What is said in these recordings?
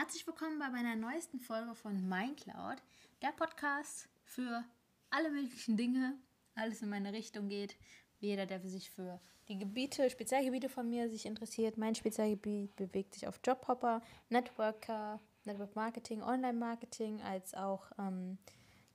Herzlich willkommen bei meiner neuesten Folge von MindCloud, der Podcast für alle möglichen Dinge, alles in meine Richtung geht. Jeder, der sich für die Gebiete, Spezialgebiete von mir sich interessiert. Mein Spezialgebiet bewegt sich auf Jobhopper, Networker, Network Marketing, Online Marketing, als auch ähm,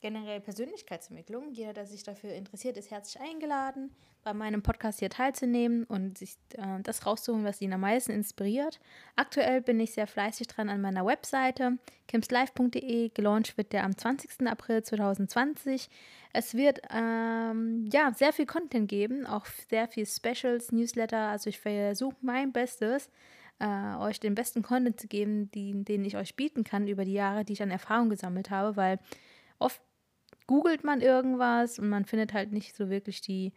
generell Persönlichkeitsentwicklung. Jeder, der sich dafür interessiert, ist herzlich eingeladen, bei meinem Podcast hier teilzunehmen und sich äh, das rauszuholen, was ihn am meisten inspiriert. Aktuell bin ich sehr fleißig dran an meiner Webseite kimslive.de. Gelauncht wird der am 20. April 2020. Es wird ähm, ja sehr viel Content geben, auch sehr viel Specials, Newsletter. Also ich versuche mein Bestes, äh, euch den besten Content zu geben, die, den ich euch bieten kann über die Jahre, die ich an Erfahrung gesammelt habe, weil oft googelt man irgendwas und man findet halt nicht so wirklich die,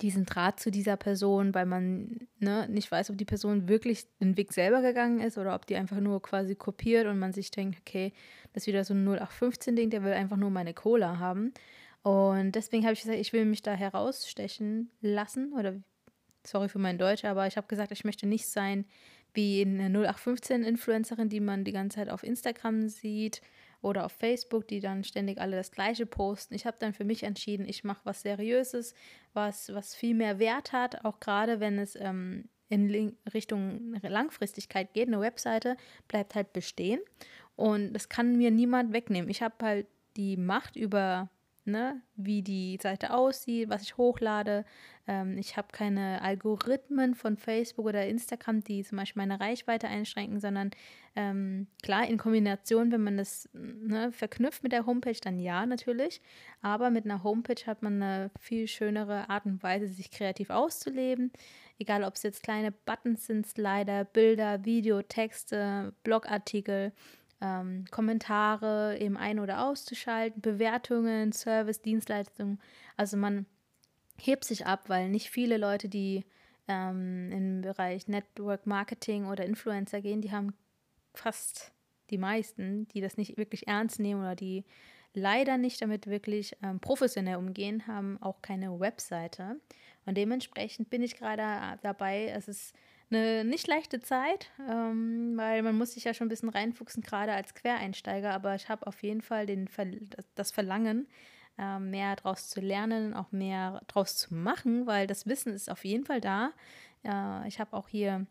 diesen Draht zu dieser Person, weil man ne, nicht weiß, ob die Person wirklich den Weg selber gegangen ist oder ob die einfach nur quasi kopiert und man sich denkt, okay, das ist wieder so ein 0815-Ding, der will einfach nur meine Cola haben. Und deswegen habe ich gesagt, ich will mich da herausstechen lassen oder sorry für mein Deutsch, aber ich habe gesagt, ich möchte nicht sein wie eine 0815-Influencerin, die man die ganze Zeit auf Instagram sieht oder auf Facebook, die dann ständig alle das Gleiche posten. Ich habe dann für mich entschieden, ich mache was Seriöses, was, was viel mehr Wert hat, auch gerade wenn es ähm, in Richtung Langfristigkeit geht. Eine Webseite bleibt halt bestehen und das kann mir niemand wegnehmen. Ich habe halt die Macht über ne, wie die Seite aussieht, was ich hochlade. Ähm, ich habe keine Algorithmen von Facebook oder Instagram, die zum Beispiel meine Reichweite einschränken, sondern ähm, klar, in Kombination, wenn man das ne, verknüpft mit der Homepage, dann ja, natürlich. Aber mit einer Homepage hat man eine viel schönere Art und Weise, sich kreativ auszuleben. Egal, ob es jetzt kleine Buttons sind, Slider, Bilder, Video, Texte, Blogartikel ähm, Kommentare eben ein- oder auszuschalten, Bewertungen, Service, Dienstleistungen. Also man hebt sich ab, weil nicht viele Leute, die ähm, im Bereich Network Marketing oder Influencer gehen, die haben fast die meisten, die das nicht wirklich ernst nehmen oder die leider nicht damit wirklich ähm, professionell umgehen, haben auch keine Webseite. Und dementsprechend bin ich gerade dabei, es ist eine nicht leichte Zeit, ähm, weil man muss sich ja schon ein bisschen reinfuchsen, gerade als Quereinsteiger, aber ich habe auf jeden Fall den Ver das Verlangen, äh, mehr daraus zu lernen, auch mehr daraus zu machen, weil das Wissen ist auf jeden Fall da. Äh, ich habe auch hier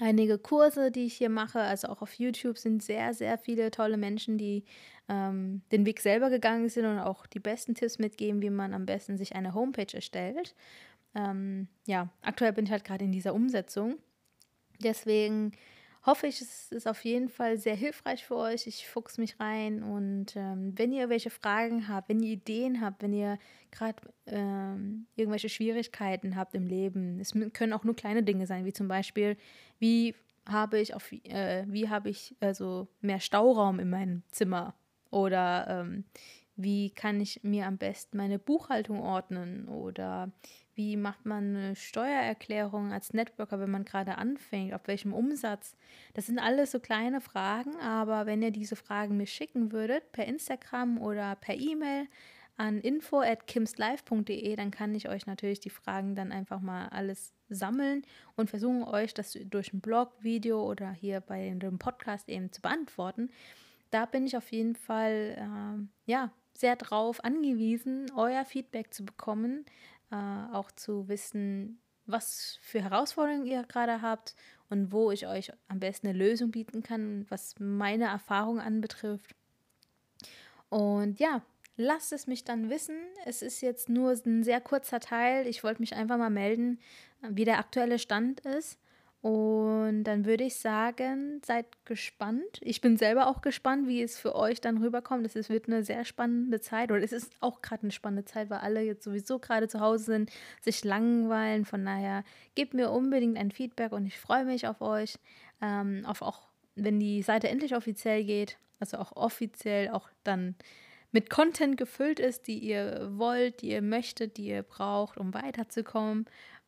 einige Kurse, die ich hier mache, also auch auf YouTube sind sehr, sehr viele tolle Menschen, die ähm, den Weg selber gegangen sind und auch die besten Tipps mitgeben, wie man am besten sich eine Homepage erstellt. Ähm, ja, aktuell bin ich halt gerade in dieser Umsetzung. Deswegen hoffe ich, es ist auf jeden Fall sehr hilfreich für euch. Ich fuchs mich rein und ähm, wenn ihr welche Fragen habt, wenn ihr Ideen habt, wenn ihr gerade ähm, irgendwelche Schwierigkeiten habt im Leben, es können auch nur kleine Dinge sein, wie zum Beispiel, wie habe ich auf, äh, wie habe ich also mehr Stauraum in meinem Zimmer oder ähm, wie kann ich mir am besten meine Buchhaltung ordnen oder wie macht man eine Steuererklärung als Networker, wenn man gerade anfängt, auf welchem Umsatz. Das sind alles so kleine Fragen, aber wenn ihr diese Fragen mir schicken würdet, per Instagram oder per E-Mail an info at kimslive.de, dann kann ich euch natürlich die Fragen dann einfach mal alles sammeln und versuchen euch das durch ein Blog, Video oder hier bei dem Podcast eben zu beantworten. Da bin ich auf jeden Fall äh, ja sehr drauf angewiesen, euer Feedback zu bekommen, äh, auch zu wissen, was für Herausforderungen ihr gerade habt und wo ich euch am besten eine Lösung bieten kann, was meine Erfahrung anbetrifft. Und ja, lasst es mich dann wissen. Es ist jetzt nur ein sehr kurzer Teil. Ich wollte mich einfach mal melden, wie der aktuelle Stand ist. Und dann würde ich sagen, seid gespannt. Ich bin selber auch gespannt, wie es für euch dann rüberkommt. Es wird eine sehr spannende Zeit oder es ist auch gerade eine spannende Zeit, weil alle jetzt sowieso gerade zu Hause sind, sich langweilen. Von daher gebt mir unbedingt ein Feedback und ich freue mich auf euch. Ähm, auf auch, wenn die Seite endlich offiziell geht, also auch offiziell auch dann mit Content gefüllt ist, die ihr wollt, die ihr möchtet, die ihr braucht, um weiterzukommen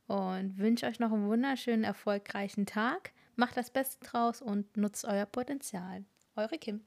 und wünsche euch noch einen wunderschönen, erfolgreichen Tag. Macht das Beste draus und nutzt euer Potenzial. Eure Kim.